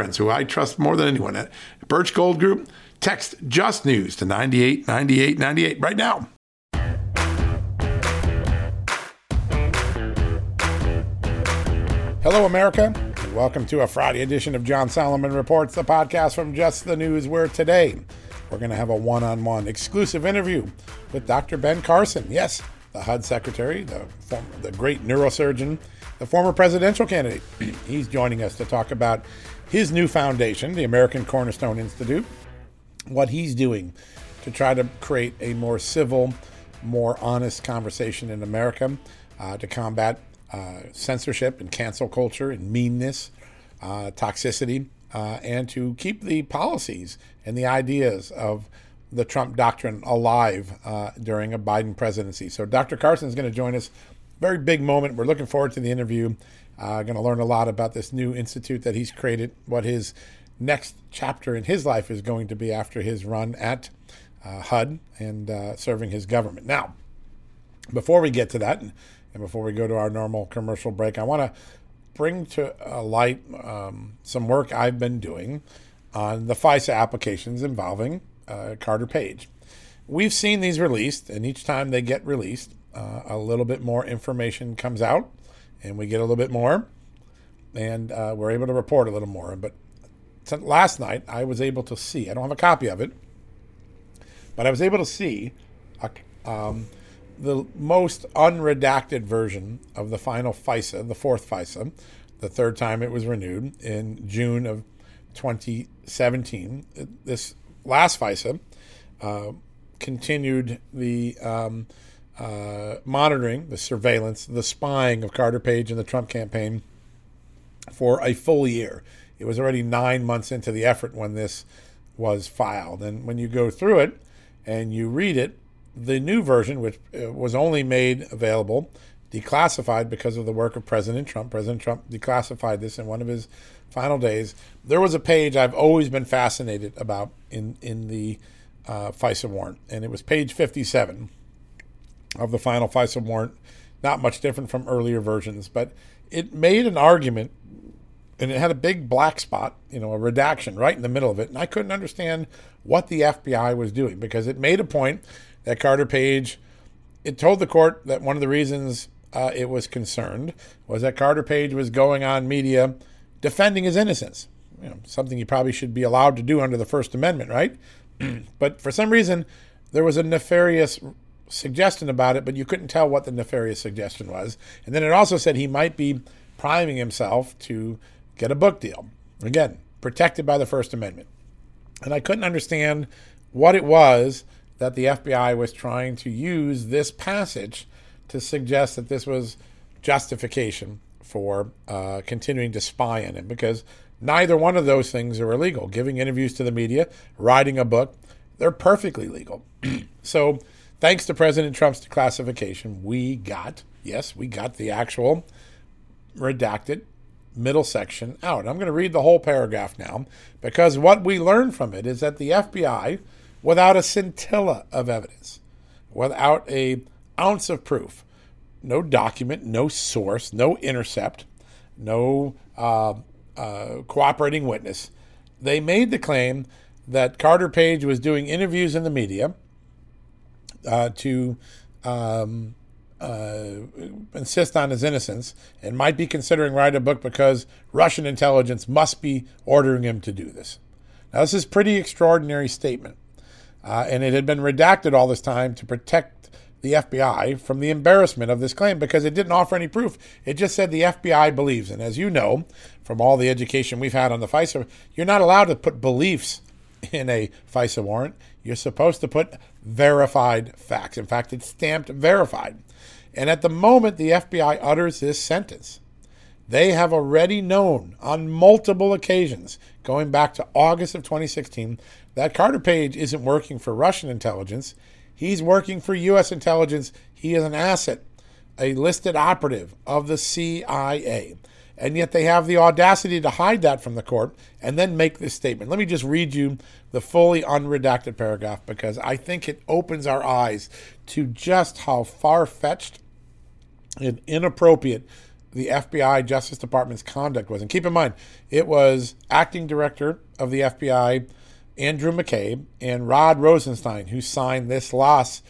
friends who I trust more than anyone at Birch Gold Group. Text Just News to 989898 right now. Hello, America, welcome to a Friday edition of John Solomon Reports, the podcast from Just the News, where today we're going to have a one on one exclusive interview with Dr. Ben Carson. Yes, the HUD secretary, the, former, the great neurosurgeon, the former presidential candidate. He's joining us to talk about his new foundation, the American Cornerstone Institute, what he's doing to try to create a more civil, more honest conversation in America uh, to combat uh, censorship and cancel culture and meanness, uh, toxicity, uh, and to keep the policies and the ideas of the Trump doctrine alive uh, during a Biden presidency. So, Dr. Carson is going to join us. Very big moment. We're looking forward to the interview. Uh, going to learn a lot about this new institute that he's created, what his next chapter in his life is going to be after his run at uh, HUD and uh, serving his government. Now, before we get to that, and, before we go to our normal commercial break, I want to bring to light um, some work I've been doing on the FISA applications involving uh, Carter Page. We've seen these released, and each time they get released, uh, a little bit more information comes out and we get a little bit more, and uh, we're able to report a little more. But last night, I was able to see, I don't have a copy of it, but I was able to see um, the most unredacted version of the final FISA, the fourth FISA, the third time it was renewed in June of 2017. This last FISA uh, continued the um, uh, monitoring, the surveillance, the spying of Carter Page and the Trump campaign for a full year. It was already nine months into the effort when this was filed. And when you go through it and you read it, the new version, which uh, was only made available, declassified because of the work of President Trump, President Trump declassified this in one of his final days. There was a page I've always been fascinated about in, in the uh, FISA warrant, and it was page 57 of the final FISA warrant. Not much different from earlier versions, but it made an argument and it had a big black spot, you know, a redaction right in the middle of it. And I couldn't understand what the FBI was doing because it made a point that Carter Page, it told the court that one of the reasons uh, it was concerned was that Carter Page was going on media defending his innocence. You know, something you probably should be allowed to do under the First Amendment, right? but for some reason, there was a nefarious suggestion about it, but you couldn't tell what the nefarious suggestion was. And then it also said he might be priming himself to get a book deal. Again, protected by the First Amendment. And I couldn't understand what it was that the FBI was trying to use this passage to suggest that this was justification for uh, continuing to spy on him because neither one of those things are illegal. Giving interviews to the media, writing a book, they're perfectly legal. so thanks to President Trump's declassification, we got, yes, we got the actual redacted middle section out. I'm going to read the whole paragraph now because what we learned from it is that the FBI, without a scintilla of evidence, without a ounce of proof, no document, no source, no intercept, no uh, uh, cooperating witness, they made the claim that Carter Page was doing interviews in the media uh, to um, uh, insist on his innocence and might be considering writing a book because Russian intelligence must be ordering him to do this. Now, this is pretty extraordinary statement, uh, and it had been redacted all this time to protect the FBI from the embarrassment of this claim because it didn't offer any proof. It just said the FBI believes. And as you know from all the education we've had on the FISA, you're not allowed to put beliefs in a FISA warrant. You're supposed to put verified facts. In fact, it's stamped verified. And at the moment the FBI utters this sentence, they have already known on multiple occasions, going back to August of 2016, that Carter Page isn't working for Russian intelligence. He's working for U.S. intelligence. He is an asset, a listed operative of the CIA. And yet they have the audacity to hide that from the court and then make this statement. Let me just read you the fully unredacted paragraph because I think it opens our eyes to just how far fetched and inappropriate the FBI Justice Department's conduct was. And keep in mind, it was acting director of the FBI, Andrew McCabe, and Rod Rosenstein who signed this loss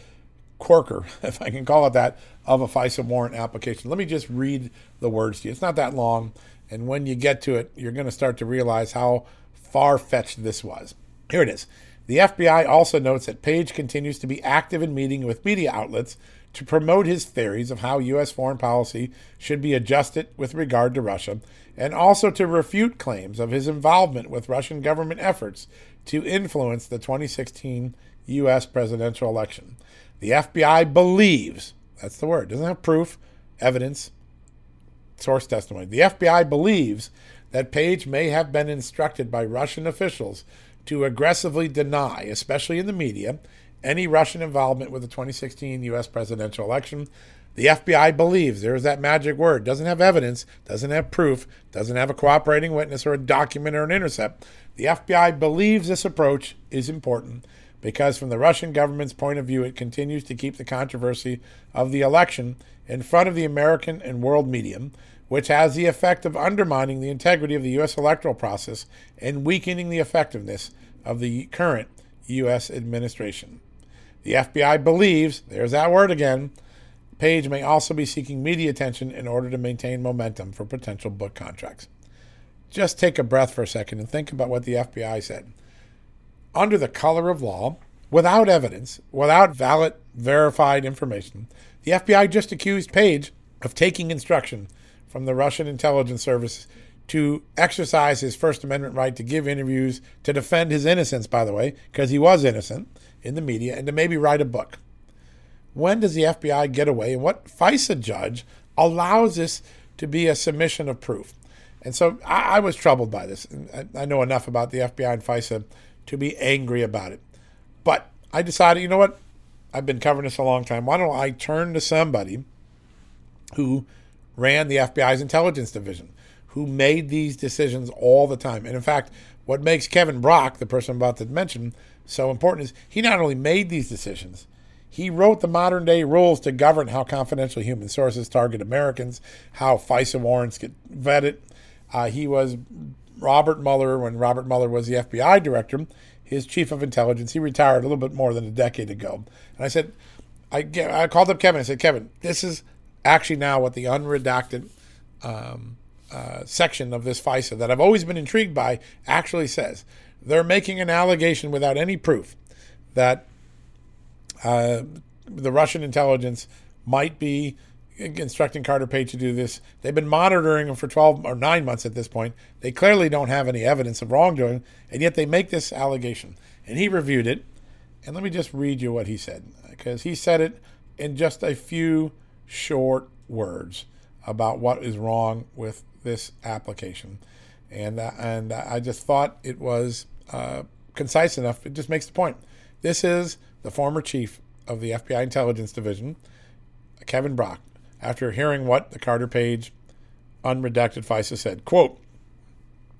corker, if I can call it that, of a FISA warrant application. Let me just read the words to you. It's not that long. And when you get to it, you're going to start to realize how far fetched this was. Here it is. The FBI also notes that Page continues to be active in meeting with media outlets to promote his theories of how U.S. foreign policy should be adjusted with regard to Russia, and also to refute claims of his involvement with Russian government efforts to influence the 2016 U.S. presidential election. The FBI believes that's the word, doesn't have proof, evidence, source testimony. The FBI believes that Page may have been instructed by Russian officials to aggressively deny, especially in the media, any Russian involvement with the 2016 U.S. presidential election. The FBI believes there's that magic word, doesn't have evidence, doesn't have proof, doesn't have a cooperating witness or a document or an intercept. The FBI believes this approach is important because, from the Russian government's point of view, it continues to keep the controversy of the election in front of the American and world medium, which has the effect of undermining the integrity of the U.S. electoral process and weakening the effectiveness of the current U.S. administration. The FBI believes, there's that word again, Page may also be seeking media attention in order to maintain momentum for potential book contracts. Just take a breath for a second and think about what the FBI said. Under the color of law, without evidence, without valid, verified information, the FBI just accused Page of taking instruction from the Russian intelligence service to exercise his First Amendment right to give interviews, to defend his innocence, by the way, because he was innocent, in the media and to maybe write a book. When does the FBI get away and what FISA judge allows this to be a submission of proof? And so I, I was troubled by this. I, I know enough about the FBI and FISA to be angry about it. But I decided, you know what? I've been covering this a long time. Why don't I turn to somebody who ran the FBI's intelligence division, who made these decisions all the time? And in fact, what makes Kevin Brock, the person I'm about to mention, so important is he not only made these decisions, he wrote the modern day rules to govern how confidential human sources target Americans, how FISA warrants get vetted. Uh, he was Robert Mueller when Robert Mueller was the FBI director, his chief of intelligence. He retired a little bit more than a decade ago. And I said, I, I called up Kevin. I said, Kevin, this is actually now what the unredacted um, uh, section of this FISA that I've always been intrigued by actually says. They're making an allegation without any proof that uh, the Russian intelligence might be instructing Carter Page to do this. They've been monitoring him for 12 or 9 months at this point. They clearly don't have any evidence of wrongdoing, and yet they make this allegation. And he reviewed it. And let me just read you what he said, because he said it in just a few short words about what is wrong with this application. And, uh, and I just thought it was uh, concise enough. It just makes the point. This is the former chief of the FBI Intelligence Division, Kevin Brock, after hearing what the Carter Page unredacted FISA said. Quote,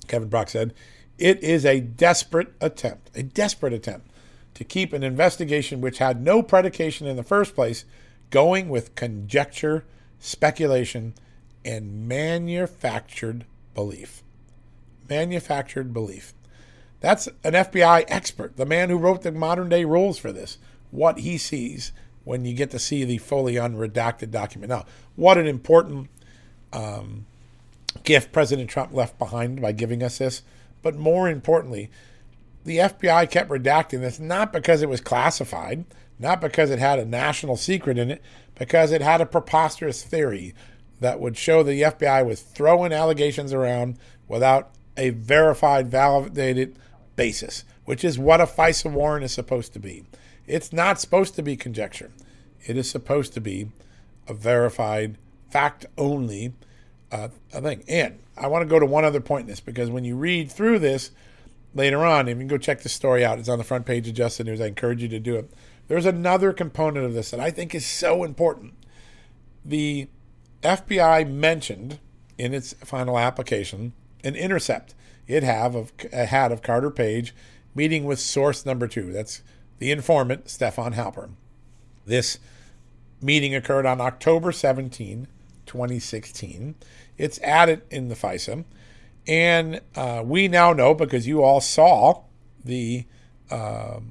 Kevin Brock said, it is a desperate attempt, a desperate attempt to keep an investigation which had no predication in the first place going with conjecture, speculation, and manufactured belief. Manufactured belief. That's an FBI expert, the man who wrote the modern day rules for this, what he sees when you get to see the fully unredacted document. Now, what an important um, gift President Trump left behind by giving us this. But more importantly, the FBI kept redacting this not because it was classified, not because it had a national secret in it, because it had a preposterous theory that would show the FBI was throwing allegations around without a verified, validated basis, which is what a FISA warrant is supposed to be. It's not supposed to be conjecture. It is supposed to be a verified, fact only uh, thing. And I want to go to one other point in this because when you read through this later on, and you can go check the story out, it's on the front page of Just the News. I encourage you to do it. There's another component of this that I think is so important. The FBI mentioned in its final application an intercept it have of had of Carter Page meeting with source number two. That's the informant Stefan Halper. This meeting occurred on October 17, 2016. It's added in the FISA. And uh, we now know because you all saw the uh,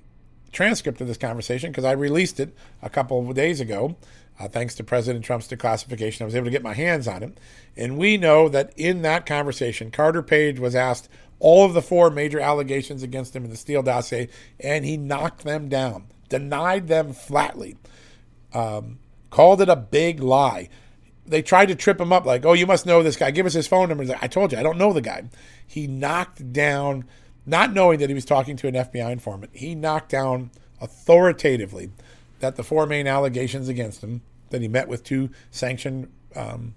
transcript of this conversation because I released it a couple of days ago. Uh, thanks to President Trump's declassification, I was able to get my hands on it. And we know that in that conversation, Carter Page was asked all of the four major allegations against him in the Steele dossier, and he knocked them down, denied them flatly, um, called it a big lie they tried to trip him up, like, "Oh, you must know this guy. Give us his phone number." Like, I told you, I don't know the guy. He knocked down, not knowing that he was talking to an FBI informant. He knocked down authoritatively that the four main allegations against him that he met with two sanctioned um,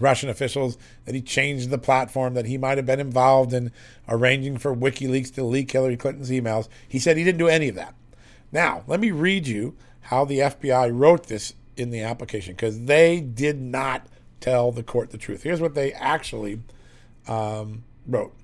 Russian officials, that he changed the platform, that he might have been involved in arranging for WikiLeaks to leak Hillary Clinton's emails. He said he didn't do any of that. Now, let me read you how the FBI wrote this in the application because they did not tell the court the truth. Here's what they actually um, wrote.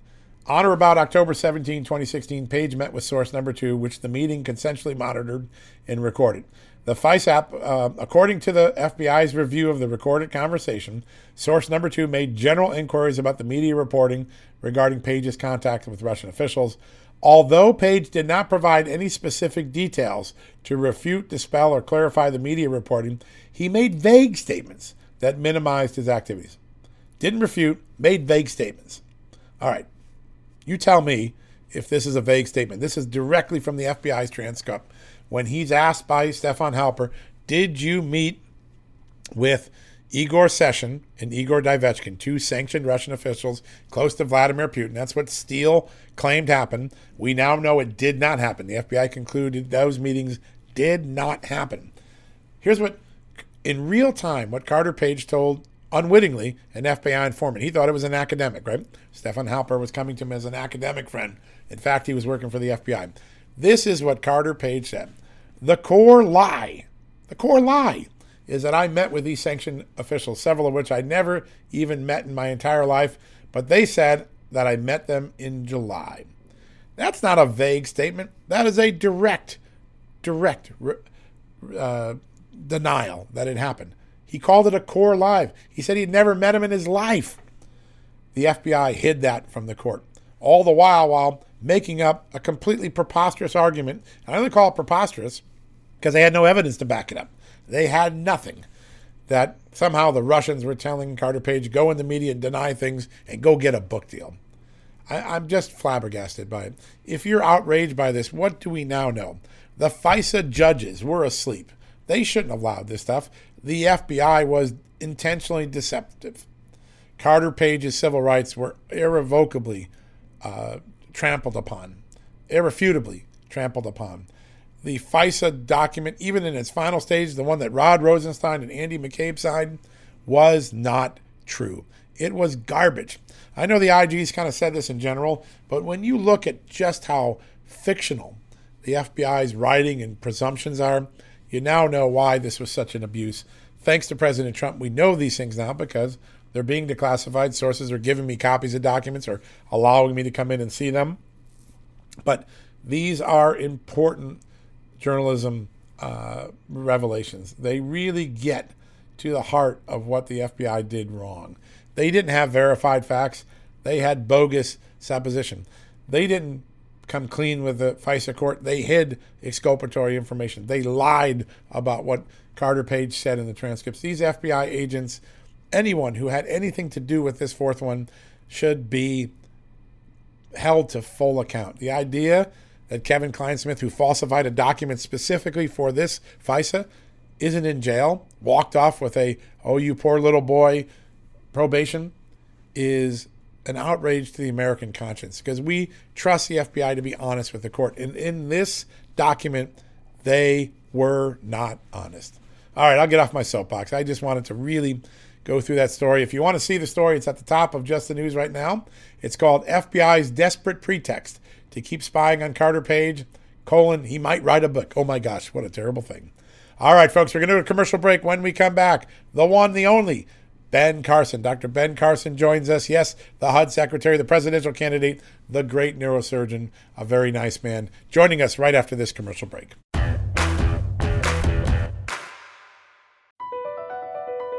On or about October 17, 2016, Page met with source number two, which the meeting consensually monitored and recorded. The FISAP, uh, according to the FBI's review of the recorded conversation, source number two made general inquiries about the media reporting regarding Page's contact with Russian officials. Although Page did not provide any specific details to refute, dispel, or clarify the media reporting, he made vague statements that minimized his activities. Didn't refute, made vague statements. All right, you tell me if this is a vague statement. This is directly from the FBI's transcript. When he's asked by Stefan Halper, Did you meet with Igor Sechin and Igor Dovechkin, two sanctioned Russian officials close to Vladimir Putin. That's what Steele claimed happened. We now know it did not happen. The FBI concluded those meetings did not happen. Here's what, in real time, what Carter Page told unwittingly an FBI informant. He thought it was an academic, right? Stefan Halper was coming to him as an academic friend. In fact, he was working for the FBI. This is what Carter Page said. The core lie, the core lie is that I met with these sanctioned officials, several of which I never even met in my entire life, but they said that I met them in July. That's not a vague statement. That is a direct, direct uh, denial that it happened. He called it a core lie. He said he'd never met him in his life. The FBI hid that from the court, all the while while making up a completely preposterous argument. And I only call it preposterous because they had no evidence to back it up. They had nothing. That somehow the Russians were telling Carter Page, go in the media and deny things and go get a book deal. I, am just flabbergasted by it. If you're outraged by this, what do we now know? The FISA judges were asleep. They shouldn't have allowed this stuff. The FBI was intentionally deceptive. Carter Page's civil rights were irrevocably uh, trampled upon, irrefutably trampled upon the FISA document, even in its final stage, the one that Rod Rosenstein and Andy McCabe signed, was not true. It was garbage. I know the IG's kind of said this in general, but when you look at just how fictional the FBI's writing and presumptions are, you now know why this was such an abuse. Thanks to President Trump, we know these things now because they're being declassified. Sources are giving me copies of documents or allowing me to come in and see them. But these are important journalism uh, revelations. They really get to the heart of what the FBI did wrong. They didn't have verified facts, they had bogus supposition. They didn't come clean with the FISA court. They hid exculpatory information. They lied about what Carter Page said in the transcripts. These FBI agents, anyone who had anything to do with this fourth one, should be held to full account. The idea that Kevin Clinesmith, who falsified a document specifically for this FISA, isn't in jail, walked off with a, oh, you poor little boy probation, is an outrage to the American conscience because we trust the FBI to be honest with the court. And in this document, they were not honest. All right, I'll get off my soapbox. I just wanted to really go through that story. If you want to see the story, it's at the top of Just the News right now. It's called FBI's Desperate Pretext to Keep Spying on Carter Page, colon, he might write a book. Oh my gosh, what a terrible thing. All right, folks, we're going to do a commercial break. When we come back, the one, the only, Ben Carson. Dr. Ben Carson joins us. Yes, the HUD secretary, the presidential candidate, the great neurosurgeon, a very nice man, joining us right after this commercial break.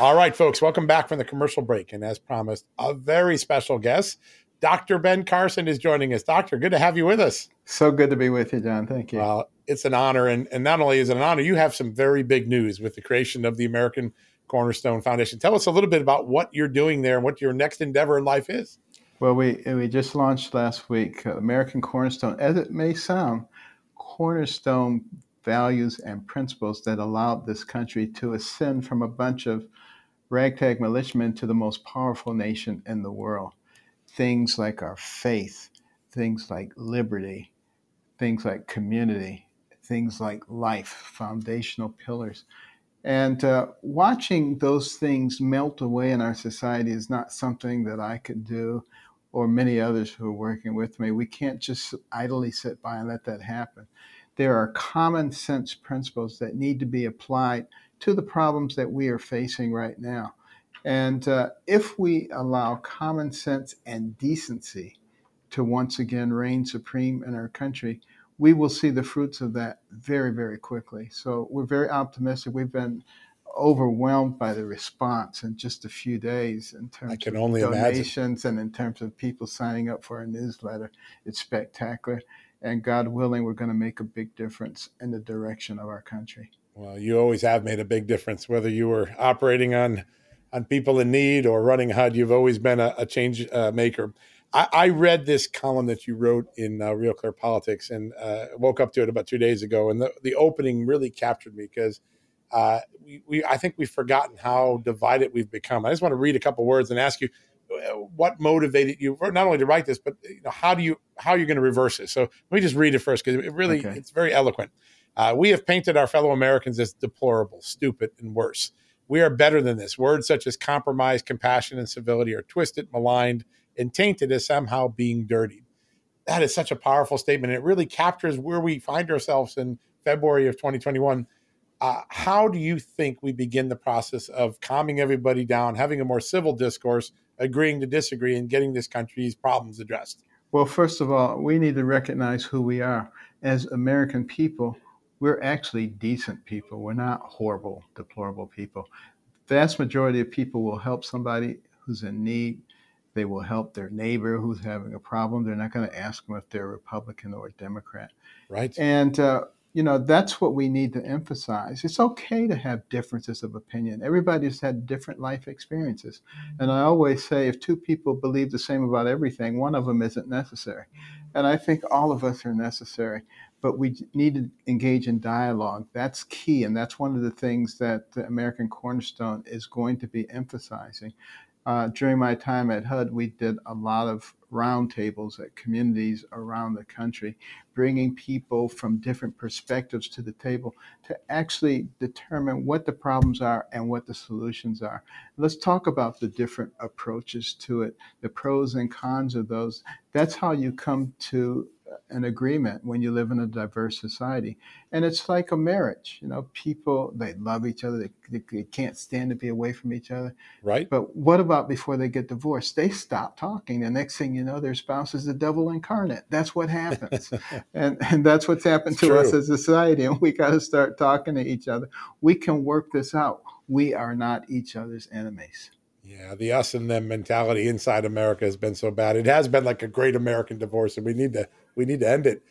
All right, folks, welcome back from the commercial break. And as promised, a very special guest, Dr. Ben Carson is joining us. Doctor, good to have you with us. So good to be with you, John. Thank you. Well, it's an honor. And, and not only is it an honor, you have some very big news with the creation of the American Cornerstone Foundation. Tell us a little bit about what you're doing there and what your next endeavor in life is. Well, we, we just launched last week uh, American Cornerstone. As it may sound, Cornerstone values and principles that allowed this country to ascend from a bunch of ragtag militiamen to the most powerful nation in the world. Things like our faith, things like liberty, things like community, things like life, foundational pillars. And uh, watching those things melt away in our society is not something that I could do or many others who are working with me. We can't just idly sit by and let that happen. There are common sense principles that need to be applied to the problems that we are facing right now. And uh, if we allow common sense and decency to once again reign supreme in our country, we will see the fruits of that very, very quickly. So we're very optimistic. We've been overwhelmed by the response in just a few days in terms I can only of donations imagine. and in terms of people signing up for our newsletter. It's spectacular. And God willing, we're going to make a big difference in the direction of our country. Well, you always have made a big difference, whether you were operating on on people in need or running HUD. You've always been a, a change uh, maker. I, I, read this column that you wrote in uh, Real Clear Politics and uh, woke up to it about two days ago. And the, the opening really captured me because uh, we, we, I think we've forgotten how divided we've become. I just want to read a couple words and ask you uh, what motivated you not only to write this, but you know, how do you how are you going to reverse this? So let me just read it first because it really okay. it's very eloquent. Uh, we have painted our fellow Americans as deplorable, stupid, and worse. We are better than this. Words such as compromise, compassion, and civility are twisted, maligned, and tainted as somehow being dirty. That is such a powerful statement. It really captures where we find ourselves in February of 2021. Uh, how do you think we begin the process of calming everybody down, having a more civil discourse, agreeing to disagree, and getting this country's problems addressed? Well, first of all, we need to recognize who we are. As American people, we're actually decent people. We're not horrible, deplorable people. The vast majority of people will help somebody who's in need. They will help their neighbor who's having a problem. They're not going to ask them if they're Republican or Democrat. Right. And uh, you know that's what we need to emphasize. It's okay to have differences of opinion. Everybody's had different life experiences, and I always say if two people believe the same about everything, one of them isn't necessary. And I think all of us are necessary but we need to engage in dialogue. That's key, and that's one of the things that the American Cornerstone is going to be emphasizing. Uh, during my time at HUD, we did a lot of roundtables at communities around the country, bringing people from different perspectives to the table to actually determine what the problems are and what the solutions are. Let's talk about the different approaches to it, the pros and cons of those. That's how you come to an agreement when you live in a diverse society. And it's like a marriage. You know, people, they love each other, they, they, they, can't stand to be away from each other. Right. But what about before they get divorced? They stop talking. The next thing you know, their spouse is the devil incarnate. That's what happens. and, and that's what's happened to us as a society. And we got to start talking to each other. We can work this out. We are not each other's enemies. Yeah, the us and them mentality inside America has been so bad. It has been like a great American divorce, and we need to we need to end it.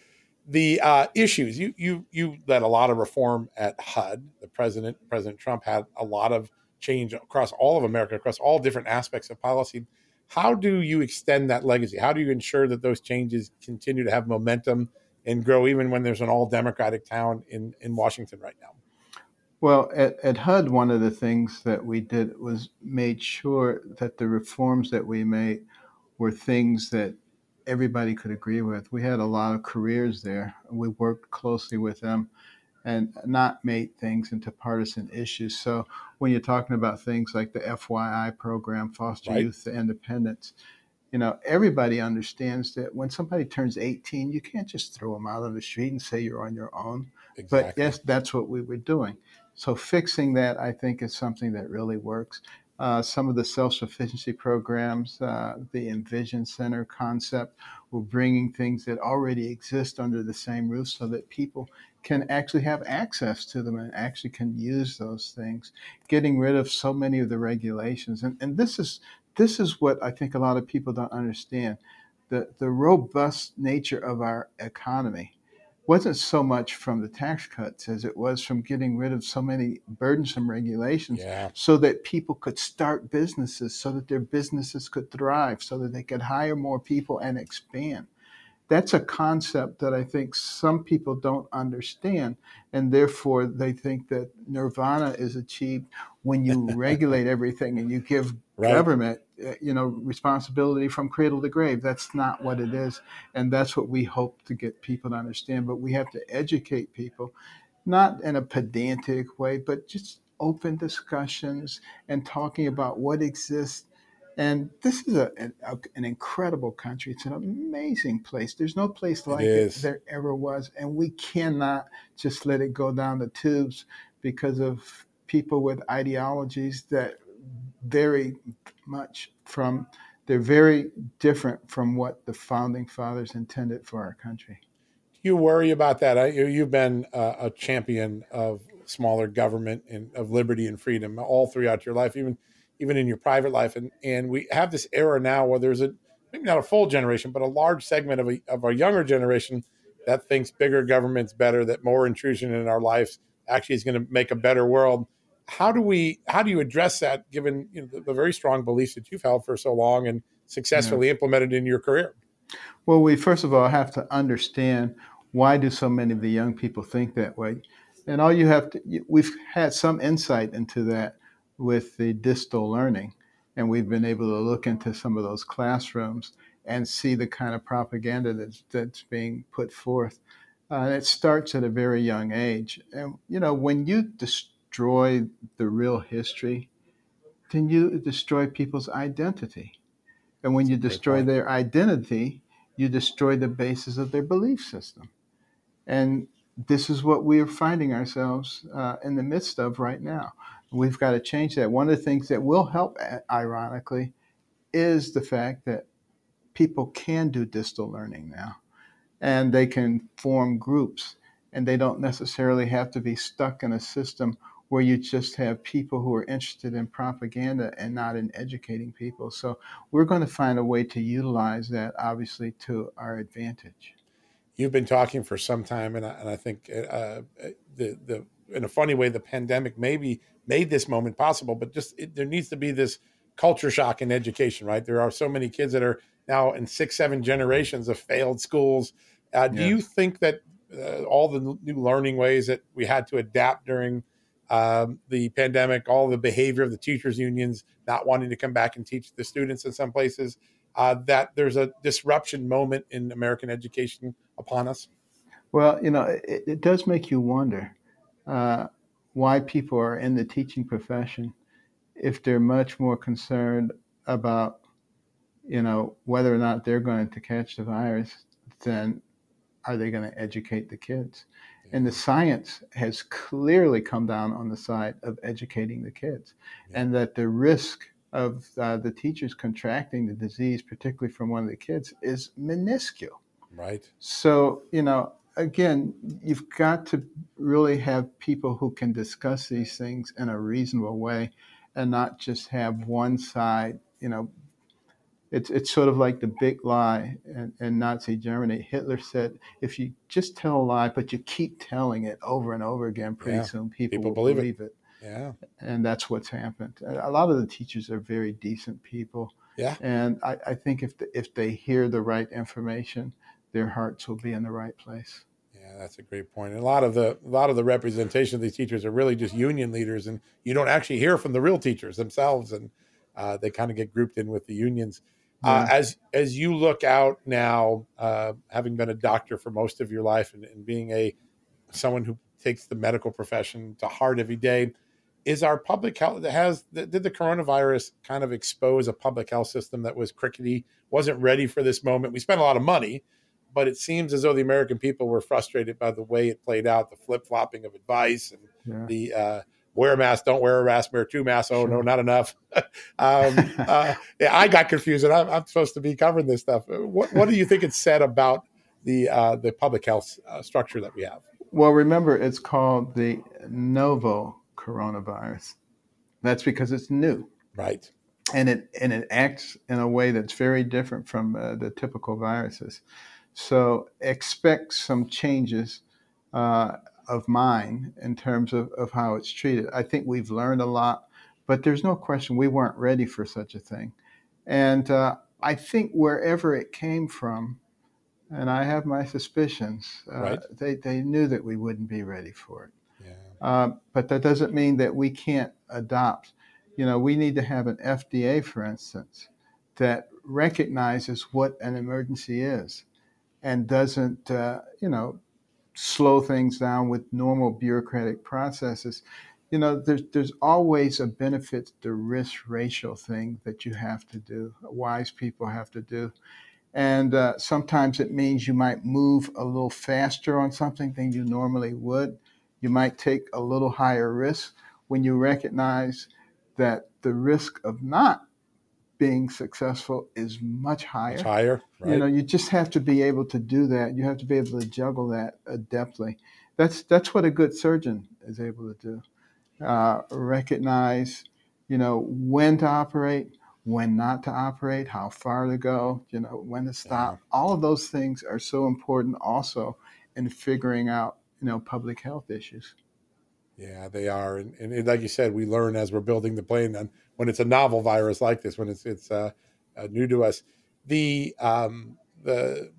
The uh, issues you you you led a lot of reform at HUD. The president President Trump had a lot of change across all of America, across all different aspects of policy. How do you extend that legacy? How do you ensure that those changes continue to have momentum and grow, even when there's an all Democratic town in in Washington right now? Well, at, at HUD, one of the things that we did was made sure that the reforms that we made were things that everybody could agree with. We had a lot of careers there. We worked closely with them and not made things into partisan issues. So when you're talking about things like the FYI program, Foster right. Youth Independence, you know, everybody understands that when somebody turns 18, you can't just throw them out on the street and say you're on your own. Exactly. But yes, that's what we were doing. So fixing that, I think, is something that really works. Uh, some of the self-sufficiency programs, uh, the Envision Center concept, we're bringing things that already exist under the same roof so that people can actually have access to them and actually can use those things. Getting rid of so many of the regulations, and, and this is this is what I think a lot of people don't understand. The, the robust nature of our economy wasn't so much from the tax cuts as it was from getting rid of so many burdensome regulations yeah. so that people could start businesses, so that their businesses could thrive, so that they could hire more people and expand. That's a concept that I think some people don't understand, and therefore they think that nirvana is achieved when you regulate everything and you give right. government uh, you know responsibility from cradle to grave that's not what it is and that's what we hope to get people to understand but we have to educate people not in a pedantic way but just open discussions and talking about what exists and this is a, a, an incredible country. It's an amazing place. There's no place like it, it there ever was. And we cannot just let it go down the tubes because of people with ideologies that vary much from they're very different from what the founding fathers intended for our country. You worry about that. You've been a champion of smaller government and of liberty and freedom all throughout your life, even even in your private life. And and we have this era now where there's a maybe not a full generation, but a large segment of a, of our younger generation that thinks bigger government's better, that more intrusion in our lives actually is going to make a better world how do we how do you address that given you know, the, the, very strong beliefs that you've held for so long and successfully yeah. implemented in your career well we first of all have to understand why do so many of the young people think that way and all you have to we've had some insight into that with the distal learning and we've been able to look into some of those classrooms and see the kind of propaganda that's, that's being put forth uh, it starts at a very young age and you know when you destroy the real history, then you destroy people's identity. And when you destroy their identity, you destroy the basis of their belief system. And this is what we are finding ourselves uh, in the midst of right now. We've got to change that. One of the things that will help, ironically, is the fact that people can do distal learning now and they can form groups and they don't necessarily have to be stuck in a system where you just have people who are interested in propaganda and not in educating people. So we're going to find a way to utilize that, obviously, to our advantage. You've been talking for some time, and I, and I think uh, the the in a funny way, the pandemic maybe made this moment possible. But just it, there needs to be this culture shock in education, right? There are so many kids that are now in six, seven generations of failed schools. Uh, do you think that uh, all the new learning ways that we had to adapt during um, the pandemic, all the behavior of the teachers unions not wanting to come back and teach the students in some places, uh, that there's a disruption moment in American education upon us? Well, you know, it, it does make you wonder uh, why people are in the teaching profession if they're much more concerned about, you know, whether or not they're going to catch the virus than are they going to educate the kids? And the science has clearly come down on the side of educating the kids, yeah. and that the risk of uh, the teachers contracting the disease, particularly from one of the kids, is minuscule. Right. So, you know, again, you've got to really have people who can discuss these things in a reasonable way and not just have one side, you know, it's it's sort of like the big lie in, in, Nazi Germany. Hitler said, if you just tell a lie, but you keep telling it over and over again, pretty yeah. soon people, people will believe, believe it. it. Yeah. And that's what's happened. A lot of the teachers are very decent people. Yeah. And I, I think if the, if they hear the right information, their hearts will be in the right place. That's a great point. And a lot of the a lot of the representation of these teachers are really just union leaders, and you don't actually hear from the real teachers themselves, and uh, they kind of get grouped in with the unions. Uh, as as you look out now, uh, having been a doctor for most of your life and, and, being a someone who takes the medical profession to heart every day, is our public health has did the coronavirus kind of expose a public health system that was crickety, wasn't ready for this moment? We spent a lot of money, but it seems as though the American people were frustrated by the way it played out, the flip flopping of advice and yeah. the uh, wear a mask, don't wear a mask, wear two masks. Oh, no, not enough. um, uh, yeah, I got confused, and I'm, I'm, supposed to be covering this stuff. What, what do you think it said about the uh, the public health uh, structure that we have? Well, remember, it's called the novel coronavirus. That's because it's new, right? And it and it acts in a way that's very different from uh, the typical viruses. So expect some changes uh, of mine in terms of, of how it's treated. I think we've learned a lot, but there's no question we weren't ready for such a thing. And uh, I think wherever it came from, and I have my suspicions, uh, right. they, they knew that we wouldn't be ready for it. Yeah. Uh, but that doesn't mean that we can't adopt. You know, we need to have an FDA, for instance, that recognizes what an emergency is and doesn't, uh, you know, slow things down with normal bureaucratic processes. You know, there's there's always a benefit to risk ratio thing that you have to do. Wise people have to do, and uh, sometimes it means you might move a little faster on something than you normally would. You might take a little higher risk when you recognize that the risk of not being successful is much higher. Much higher, right. You know, you just have to be able to do that. You have to be able to juggle that adeptly. That's that's what a good surgeon is able to do. Uh, recognize, you know, when to operate, when not to operate, how far to go, you know, when to stop. Yeah. All of those things are so important also in figuring out, you know, public health issues. Yeah, they are, and, and, like you said, we learn as we're building the plane. And when it's a novel virus like this, when it's it's uh, uh, new to us, the um, the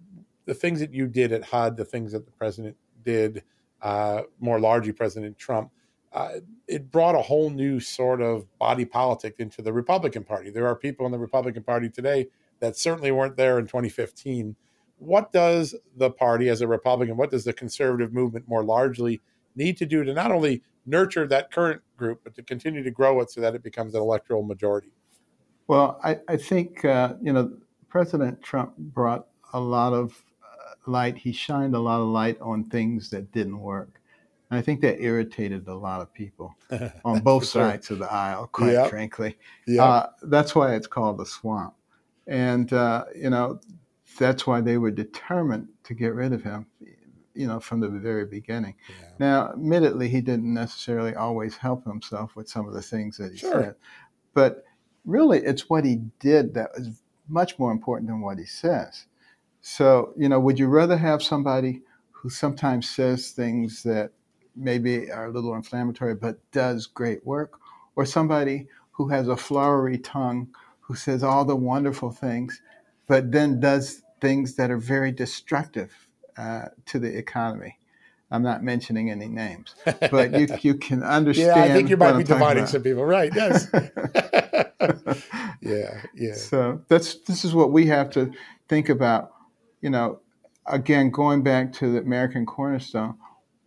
the things that you did at HUD, the things that the president did, uh, more largely President Trump, uh, it brought a whole new sort of body politic into the Republican Party. There are people in the Republican Party today that certainly weren't there in 2015. What does the party, as a Republican, what does the conservative movement more largely need to do to not only nurture that current group, but to continue to grow it so that it becomes an electoral majority? Well, I, I think, uh, you know, President Trump brought a lot of uh, light. He shined a lot of light on things that didn't work. And I think that irritated a lot of people on both sides sure. of the aisle, quite yep. frankly. Yep. Uh, that's why it's called the swamp. And, uh, you know, that's why they were determined to get rid of him you know, from the very beginning. Yeah. Now, admittedly, he didn't necessarily always help himself with some of the things that he sure. said, but really, it's what he did that was much more important than what he says. So, you know, would you rather have somebody who sometimes says things that maybe are a little inflammatory but does great work, or somebody who has a flowery tongue who says all the wonderful things but then does things that are very destructive uh, to the economy. I'm not mentioning any names, but you you can understand. yeah, I think you might be dividing some people, right? Yes. yeah, yeah. So that's this is what we have to think about. You know, again, going back to the American Cornerstone,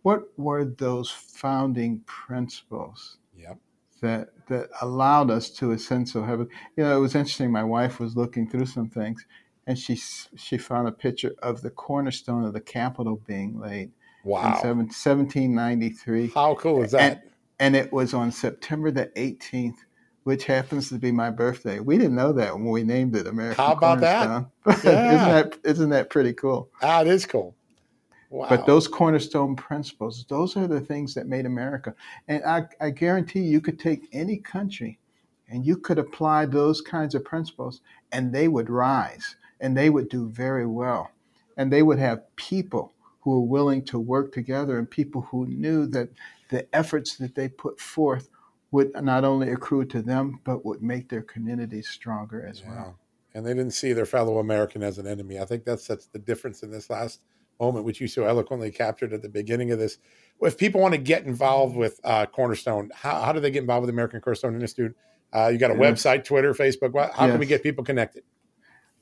what were those founding principles? Yep. That that allowed us to a sense of heaven. You know, it was interesting. My wife was looking through some things, and she she found a picture of the cornerstone of the Capitol being laid. Wow. In 1793. How cool is that? And, and it was on September the 18th, which happens to be my birthday. We didn't know that when we named it American How about Cornerstone. that? Yeah. isn't that isn't that pretty cool? Ah, it is cool. Wow. But those cornerstone principles, those are the things that made America. And I, I guarantee you could take any country and you could apply those kinds of principles and they would rise and they would do very well. And they would have people who were willing to work together and people who knew that the efforts that they put forth would not only accrue to them, but would make their communities stronger as Yeah. well. And they didn't see their fellow American as an enemy. I think that's that's the difference in this last moment, which you so eloquently captured at the beginning of this. If people want to get involved with uh, Cornerstone, how, how do they get involved with the American Cornerstone Institute? Uh, you got a Yes. website, Twitter, Facebook. How can we get people connected?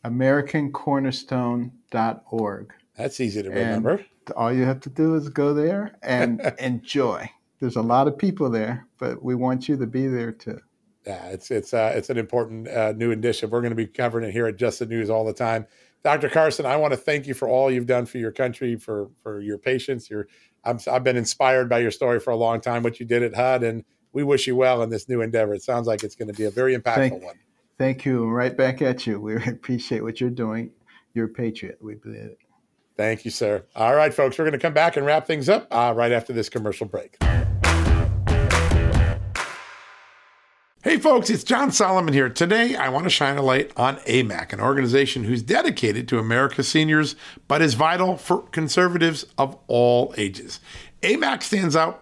AmericanCornerstone.org. That's easy to And- remember. all you have to do is go there and enjoy. There's a lot of people there, but we want you to be there too. Yeah, it's it's uh, it's an important uh, new initiative. We're going to be covering it here at Just the News all the time. Dr. Carson, I want to thank you for all you've done for your country, for for your patients. Your I'm, I've been inspired by your story for a long time. What you did at HUD, and we wish you well in this new endeavor. It sounds like it's going to be a very impactful Thank- one. Thank you. and Right back at you. We appreciate what you're doing. You're a patriot. We believe it. Thank you, sir. All right, folks, we're going to come back and wrap things up uh, right after this commercial break. Hey, folks, it's John Solomon here. Today, I want to shine a light on AMAC, an organization who's dedicated to America's seniors, but is vital for conservatives of all ages. AMAC stands out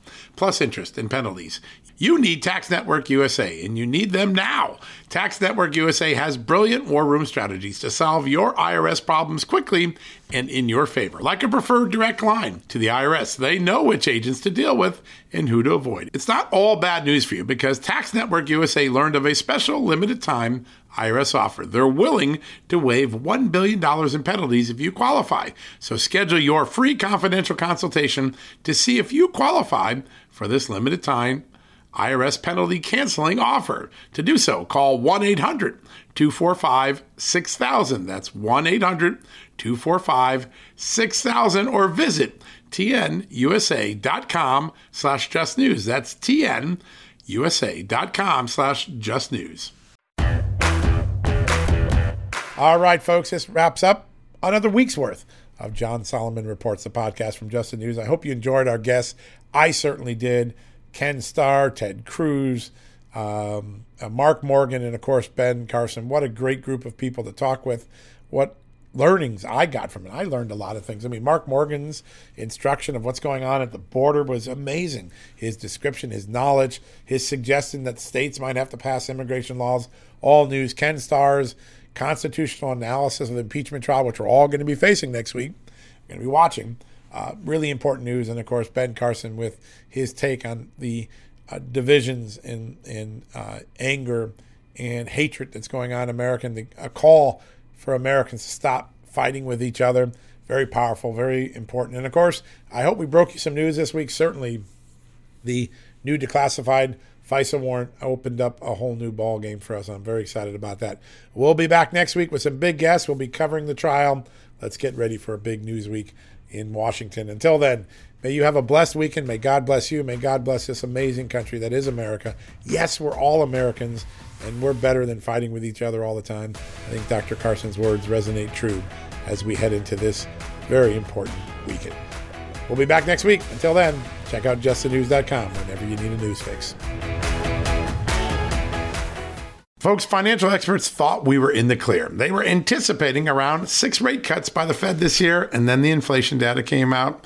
plus interest and penalties. You need Tax Network USA, and you need them now. Tax Network USA has brilliant war room strategies to solve your IRS problems quickly and in your favor, like a preferred direct line to the IRS. They know which agents to deal with and who to avoid. It's not all bad news for you because Tax Network USA learned of a special limited time IRS offer. They're willing to waive $1 billion in penalties if you qualify. So schedule your free confidential consultation to see if you qualify for this limited time IRS penalty canceling offer. To do so, call 1 800 245 6000. That's 1 800 245 6000 or visit tnusa.com slash just news. That's tnusa.com slash just news. All right, folks, this wraps up another week's worth of John Solomon Reports, the podcast from Just the News. I hope you enjoyed our guests. I certainly did. Ken Starr, Ted Cruz, um, uh, Mark Morgan, and of course Ben Carson. What a great group of people to talk with. What learnings I got from it. I learned a lot of things. I mean, Mark Morgan's instruction of what's going on at the border was amazing. His description, his knowledge, his suggestion that states might have to pass immigration laws, all news. Ken Starr's constitutional analysis of the impeachment trial, which we're all going to be facing next week. We're going to be watching. Uh, really important news, and of course Ben Carson with his take on the uh, divisions and and uh, anger and hatred that's going on in America, and the, a call for Americans to stop fighting with each other. Very powerful, very important, and of course, I hope we broke you some news this week. Certainly, the new declassified FISA warrant opened up a whole new ball game for us. I'm very excited about that. We'll be back next week with some big guests. We'll be covering the trial. Let's get ready for a big news week in Washington. Until then, may you have a blessed weekend. May God bless you. May God bless this amazing country that is America. Yes, we're all Americans, and we're better than fighting with each other all the time. I think Dr. Carson's words resonate true as we head into this very important weekend. We'll be back next week. Until then, check out justthenews.com whenever you need a news fix. Folks, financial experts thought we were in the clear. They were anticipating around six rate cuts by the Fed this year, and then the inflation data came out